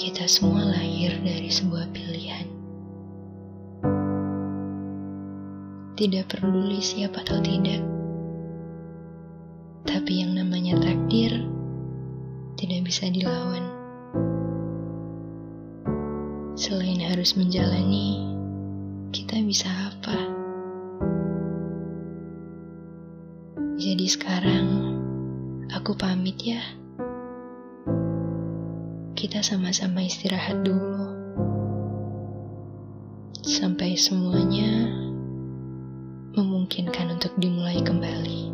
Kita semua lahir dari sebuah pilihan. Tidak peduli siapa atau tidak. Tapi yang namanya takdir tidak bisa dilawan. Selain harus menjalani, kita bisa apa? Jadi sekarang aku pamit ya. Kita sama-sama istirahat dulu. Sampai semuanya memungkinkan untuk dimulai kembali.